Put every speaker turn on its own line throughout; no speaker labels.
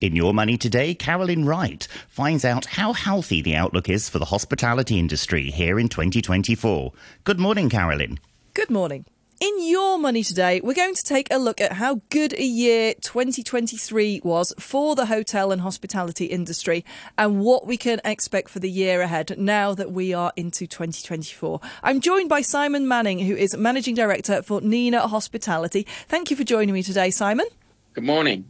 In Your Money Today, Carolyn Wright finds out how healthy the outlook is for the hospitality industry here in 2024. Good morning, Carolyn.
Good morning. In Your Money today, we're going to take a look at how good a year 2023 was for the hotel and hospitality industry and what we can expect for the year ahead now that we are into 2024. I'm joined by Simon Manning, who is Managing Director for Nina Hospitality. Thank you for joining me today, Simon.
Good morning.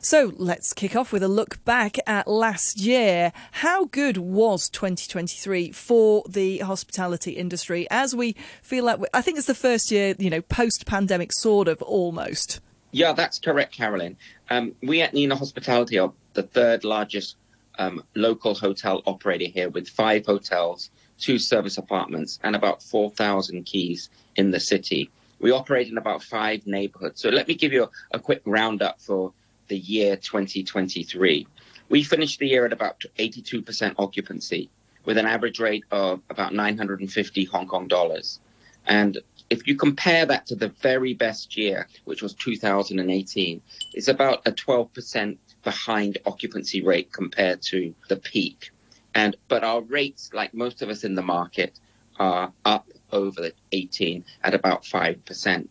So let's kick off with a look back at last year. How good was 2023 for the hospitality industry as we feel like, I think it's the first year, you know, post pandemic, sort of almost.
Yeah, that's correct, Carolyn. Um, we at Nina Hospitality are the third largest um, local hotel operator here with five hotels, two service apartments, and about 4,000 keys in the city. We operate in about five neighborhoods. So let me give you a, a quick roundup for the year 2023. We finished the year at about 82% occupancy with an average rate of about 950 Hong Kong dollars. And if you compare that to the very best year, which was 2018, it's about a 12% behind occupancy rate compared to the peak. And but our rates, like most of us in the market, are up over 18 at about 5%.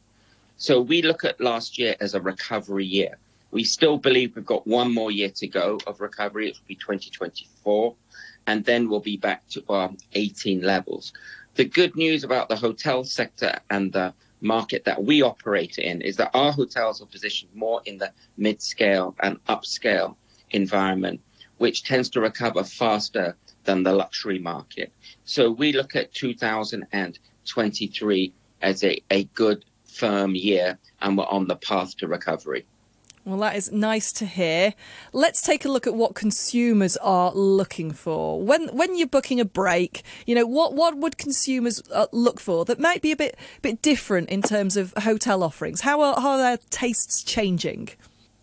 So we look at last year as a recovery year. We still believe we've got one more year to go of recovery. It will be 2024, and then we'll be back to our 18 levels. The good news about the hotel sector and the market that we operate in is that our hotels are positioned more in the mid-scale and upscale environment, which tends to recover faster than the luxury market. So we look at 2023 as a, a good firm year and we're on the path to recovery.
Well, that is nice to hear. Let's take a look at what consumers are looking for. When when you're booking a break, you know, what what would consumers uh, look for that might be a bit bit different in terms of hotel offerings? How are, how are their tastes changing?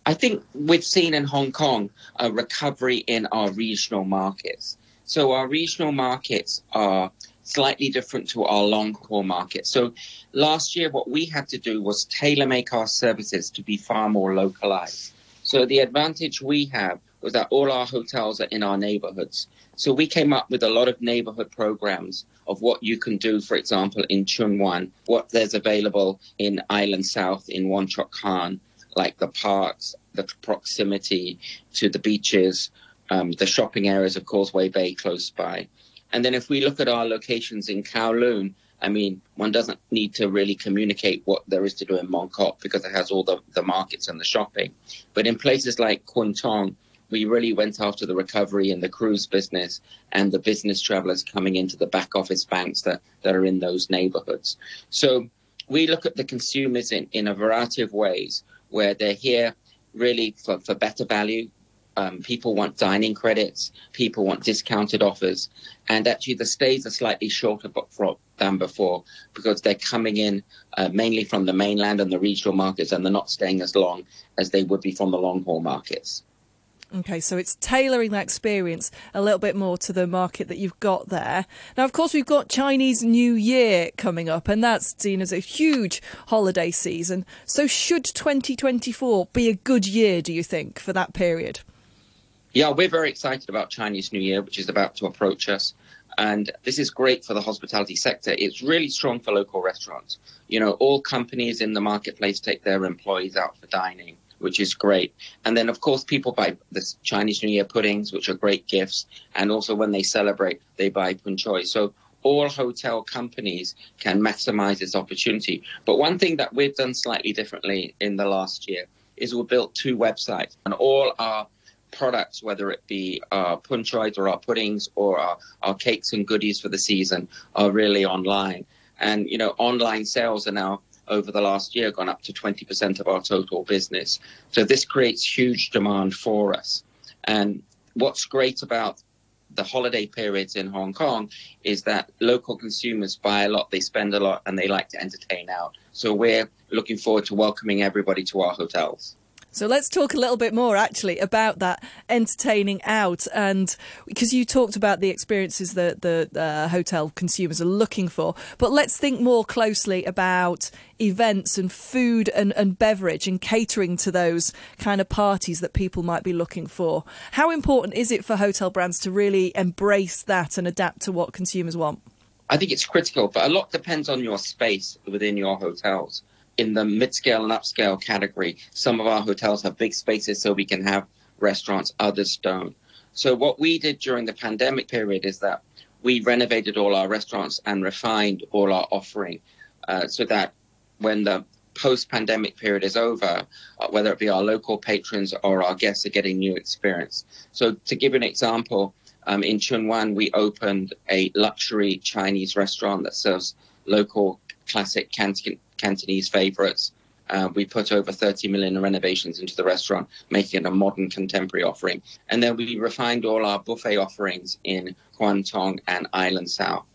I think we've seen in Hong Kong a recovery in our regional markets. So our regional markets are slightly different to our long haul market. So last year, what we had to do was tailor make our services to be far more localized. So the advantage we have was that all our hotels are in our neighborhoods. So we came up with a lot of neighborhood programs of what you can do, for example, in Tsuen Wan, what there's available in Island South, in Wong Chuk Hang, like the parks, the proximity to the beaches, um, the shopping areas of Causeway Bay close by. And then if we look at our locations in Kowloon, I mean, one doesn't need to really communicate what there is to do in Mong Kok because it has all the, the markets and the shopping. But in places like Kwun Tong, we really went after the recovery in the cruise business and the business travelers coming into the back office banks that, that are in those neighborhoods. So we look at the consumers in, in a variety of ways where they're here really for, for better value, um, people want dining credits, people want discounted offers, and actually the stays are slightly shorter than before because they're coming in uh, mainly from the mainland and the regional markets, and they're not staying as long as they would be from the long haul markets.
Okay, so it's tailoring that experience a little bit more to the market that you've got there. Now, of course, we've got Chinese New Year coming up, and that's seen as a huge holiday season. So, should 2024 be a good year, do you think, for that period?
Yeah, we're very excited about Chinese New Year, which is about to approach us. And this is great for the hospitality sector. It's really strong for local restaurants. You know, all companies in the marketplace take their employees out for dining, which is great. And then, of course, people buy the Chinese New Year puddings, which are great gifts. And also when they celebrate, they buy pun choi. So all hotel companies can maximize this opportunity. But one thing that we've done slightly differently in the last year is we built two websites and all our products, whether it be our pun chois or our puddings or our, our cakes and goodies for the season, are really online. And, you know, online sales are now over the last year gone up to 20% of our total business. So this creates huge demand for us. And what's great about the holiday periods in Hong Kong is that local consumers buy a lot, they spend a lot, and they like to entertain out. So we're looking forward to welcoming everybody to our hotels.
So let's talk a little bit more actually about that entertaining out, and because you talked about the experiences that the uh, hotel consumers are looking for, but let's think more closely about events and food and, and beverage and catering to those kind of parties that people might be looking for. How important is it for hotel brands to really embrace that and adapt to what consumers want?
I think it's critical, but a lot depends on your space within your hotels in the mid-scale and upscale category, some of our hotels have big spaces so we can have restaurants, others don't. So what we did during the pandemic period is that we renovated all our restaurants and refined all our offering uh, so that when the post-pandemic period is over, uh, whether it be our local patrons or our guests are getting new experience. So to give an example, um, in Tsuen Wan, we opened a luxury Chinese restaurant that serves local classic Canton, Cantonese favorites. Uh, we put over 30 million renovations into the restaurant, making it a modern contemporary offering. And then we refined all our buffet offerings in Tong and Island South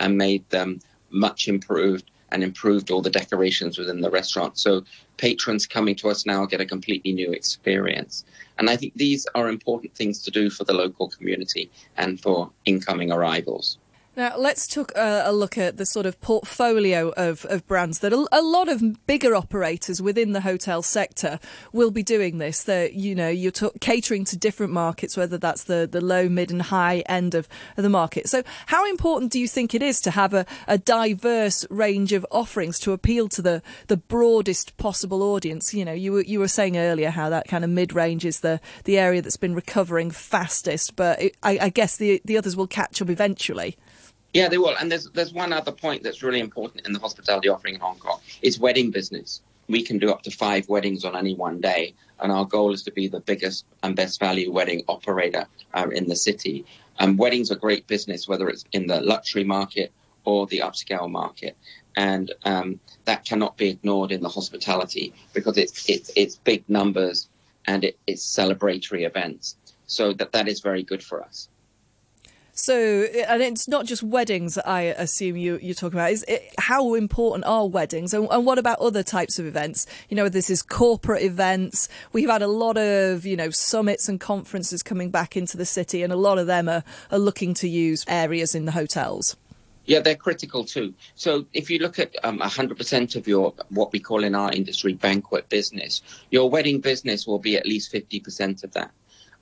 and made them much improved and improved all the decorations within the restaurant. So patrons coming to us now get a completely new experience. And I think these are important things to do for the local community and for incoming arrivals.
Now, let's take a, a, look at the sort of portfolio of, of brands that a, a, lot of bigger operators within the hotel sector will be doing this. That you know, you're catering to different markets, whether that's the, the low, mid, and high end of, of the market. So, how important do you think it is to have a, a diverse range of offerings to appeal to the, the broadest possible audience? You know, you were, you were saying earlier how that kind of mid range is the, the area that's been recovering fastest, but it, I, I guess the, the others will catch up eventually.
Yeah, they will. And there's there's one other point that's really important in the hospitality offering in Hong Kong. It's wedding business. We can do up to five weddings on any one day, and our goal is to be the biggest and best value wedding operator uh, in the city. Um, weddings are great business, whether it's in the luxury market or the upscale market, and um, that cannot be ignored in the hospitality because it's it's, it's big numbers and it, it's celebratory events. So that that is very good for us.
So, and it's not just weddings. I assume you you're talking about. Is it, how important are weddings, and, and, what about other types of events? You know, this is corporate events. We've had a lot of you know summits and conferences coming back into the city, and a lot of them are are looking to use areas in the hotels.
Yeah, they're critical too. So if you look at um, 100% of your what we call in our industry banquet business, your wedding business will be at least 50% of that.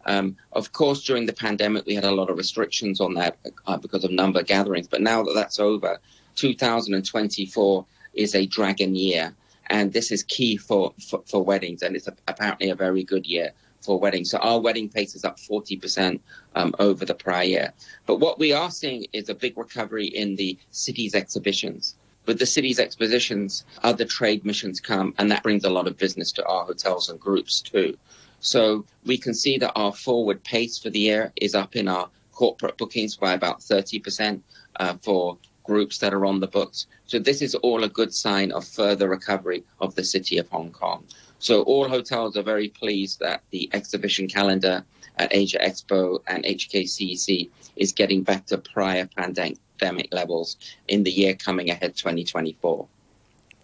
Um, of course, during the pandemic, we had a lot of restrictions on that uh, because of number gatherings. But now that that's over, 2024 is a dragon year. And this is key for, for, for weddings. And it's a, apparently a very good year for weddings. So our wedding pace is up 40% um, over the prior year. But what we are seeing is a big recovery in the city's exhibitions. With the city's expositions, other trade missions come, and that brings a lot of business to our hotels and groups too. So we can see that our forward pace for the year is up in our corporate bookings by about 30% uh, for groups that are on the books. So this is all a good sign of further recovery of the city of Hong Kong. So all hotels are very pleased that the exhibition calendar at Asia Expo and HKCEC is getting back to prior pandemic levels in the year coming ahead 2024.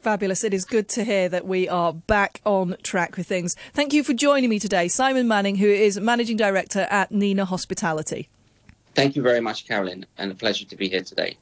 Fabulous. It is good to hear that we are back on track with things. Thank you for joining me today, Simon Manning, who is Managing Director at Nina Hospitality.
Thank you very much, Carolyn, and a pleasure to be here today.